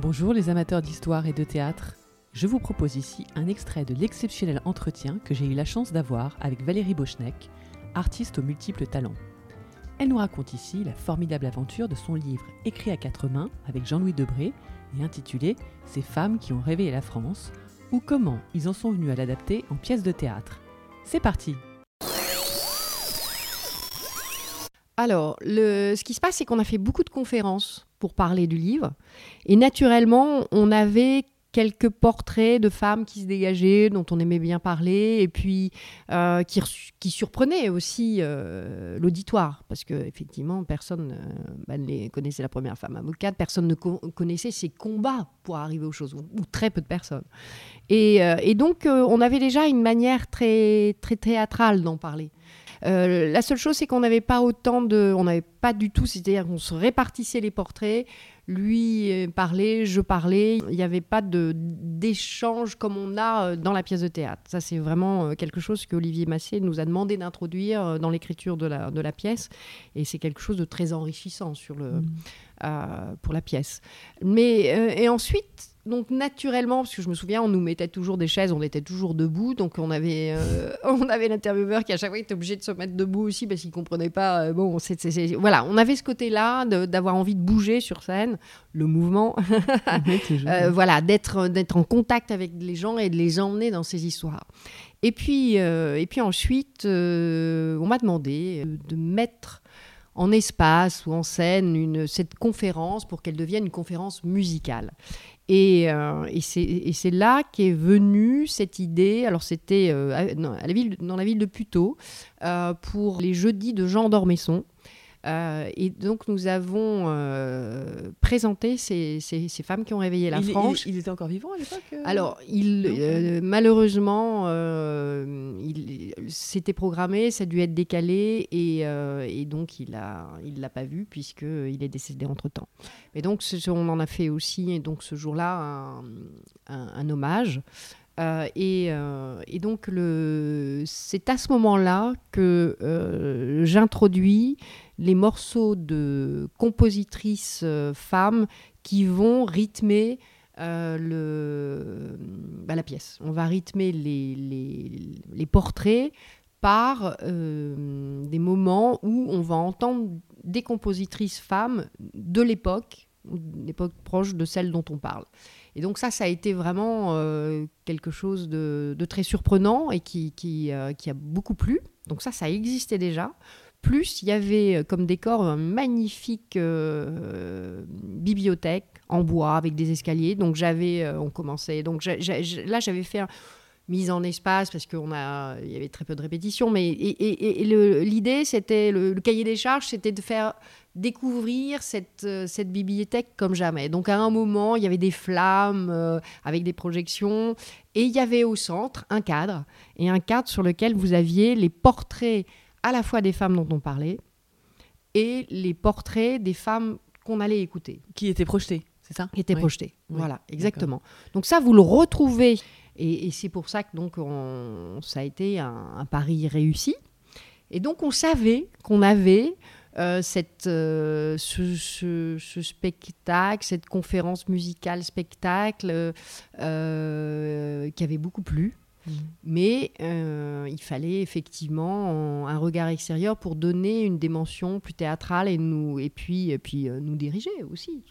Bonjour les amateurs d'histoire et de théâtre. Je vous propose ici un extrait de l'exceptionnel entretien que j'ai eu la chance d'avoir avec Valérie Bochnek, artiste aux multiples talents. Elle nous raconte ici la formidable aventure de son livre écrit à quatre mains avec Jean-Louis Debré et intitulé Ces femmes qui ont réveillé la France ou comment ils en sont venus à l'adapter en pièce de théâtre. C'est parti Alors, ce qui se passe, c'est qu'on a fait beaucoup de conférences pour parler du livre. Et naturellement, on avait quelques portraits de femmes qui se dégageaient, dont on aimait bien parler, et puis euh, qui, qui, surprenaient aussi euh, l'auditoire, parce que effectivement, personne euh, bah, ne connaissait la première femme avocate, personne ne connaissait ses combats pour arriver aux choses, ou, très peu de personnes. Et, et donc, on avait déjà une manière très, très théâtrale d'en parler. Euh, la seule chose, c'est qu'on n'avait pas autant de. On n'avait pas du tout, c'est-à-dire qu'on se répartissait les portraits. Lui euh, parlait, je parlais. Il n'y avait pas d'échange comme on a euh, dans la pièce de théâtre. Ça, c'est vraiment quelque chose qu'Olivier Massier nous a demandé d'introduire dans l'écriture de la, de la pièce. Et c'est quelque chose de très enrichissant sur le, mmh. pour la pièce. Mais, et ensuite, donc naturellement, parce que je me souviens, on nous mettait toujours des chaises, on était toujours debout, donc on avait, euh, on avait l'intervieweur qui à chaque fois était obligé de se mettre debout aussi parce qu'il comprenait pas. Euh, bon, voilà, on avait ce côté-là d'avoir envie de bouger sur scène, le mouvement, euh, voilà, d'être d'être en contact avec les gens et de les emmener dans ces histoires. Et puis, et puis ensuite, on m'a demandé de mettre en espace ou en scène une, cette conférence pour qu'elle devienne une conférence musicale. Et, euh, et c'est là qu'est venue cette idée. Alors, c'était euh, dans la ville de Puteaux, euh, pour les jeudis de Jean d'Ormesson. Euh, et donc nous avons euh, présenté ces, ces, femmes qui ont réveillé la France. Ils étaient encore vivants à l'époque euh? Alors, il, malheureusement, il s'était programmé, ça a dû être décalé, et, et donc il l'a il l'a pas vu puisqu'il est décédé entre-temps. Mais donc on en a fait aussi, et donc ce jour-là, un, un, hommage. Et, et, donc, c'est à ce moment-là que j'introduis les morceaux de compositrices euh, femmes qui vont rythmer euh, bah, la pièce. On va rythmer les, portraits par euh, des moments où on va entendre des compositrices femmes de l'époque, l'époque proche de celle dont on parle. Et donc ça, ça a été vraiment quelque chose de, très surprenant et qui, qui, a beaucoup plu. Donc ça, ça existait déjà. Plus, il y avait euh, comme décor une magnifique euh, bibliothèque en bois avec des escaliers. Donc j'avais, euh, on commençait. Donc là, j'avais fait une mise en espace parce qu'il y avait très peu de répétitions. Mais et, l'idée, c'était le, cahier des charges, c'était de faire découvrir cette, cette bibliothèque comme jamais. Donc à un moment, il y avait des flammes avec des projections et il y avait au centre un cadre et un cadre sur lequel vous aviez les portraits à la fois des femmes dont on parlait et les portraits des femmes qu'on allait écouter. Qui étaient projetées, c'est ça? Qui étaient projetées, voilà, exactement. Donc ça, vous le retrouvez, et, c'est pour ça que donc ça a été un, pari réussi. Et donc on savait qu'on avait euh, cette, euh, ce, spectacle, cette conférence musicale spectacle euh, qui avait beaucoup plu. Mm. Mais il fallait effectivement un regard extérieur pour donner une dimension plus théâtrale et, nous, et puis, et puis nous diriger aussi.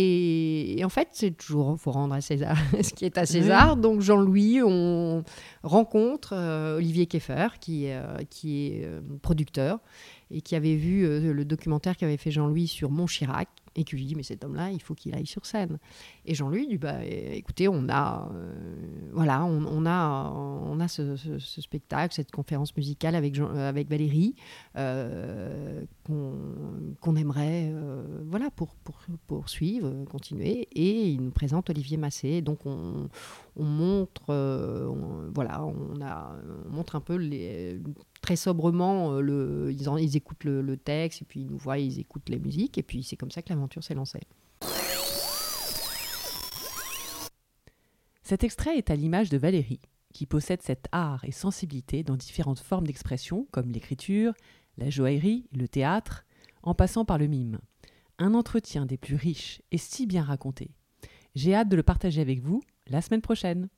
Et, en fait, c'est toujours, faut rendre à César ce qui est à César. Donc Jean-Louis, on rencontre euh, Olivier Keffer, qui, qui est producteur et qui avait vu le documentaire qu'avait fait Jean-Louis sur Montchirac et qui lui dit mais cet homme-là, il faut qu'il aille sur scène. Et Jean-Louis dit bah écoutez, on a euh, voilà, on, a on a ce, spectacle, cette conférence musicale avec Jean, euh, avec Valérie euh, qu'on aimerait voilà pour, pour poursuivre, continuer. Et il nous présente Olivier Massé. Donc on, on montre voilà, on a on montre un peu très sobrement, euh, le, ils, ils, écoutent le, texte, et puis ils nous voient, ils écoutent les musiques, et puis c'est comme ça que l'aventure s'est lancée. Cet extrait est à l'image de Valérie, qui possède cet art et sensibilité dans différentes formes d'expression, comme l'écriture, la joaillerie, le théâtre, en passant par le mime. Un entretien des plus riches et si bien raconté. J'ai hâte de le partager avec vous la semaine prochaine.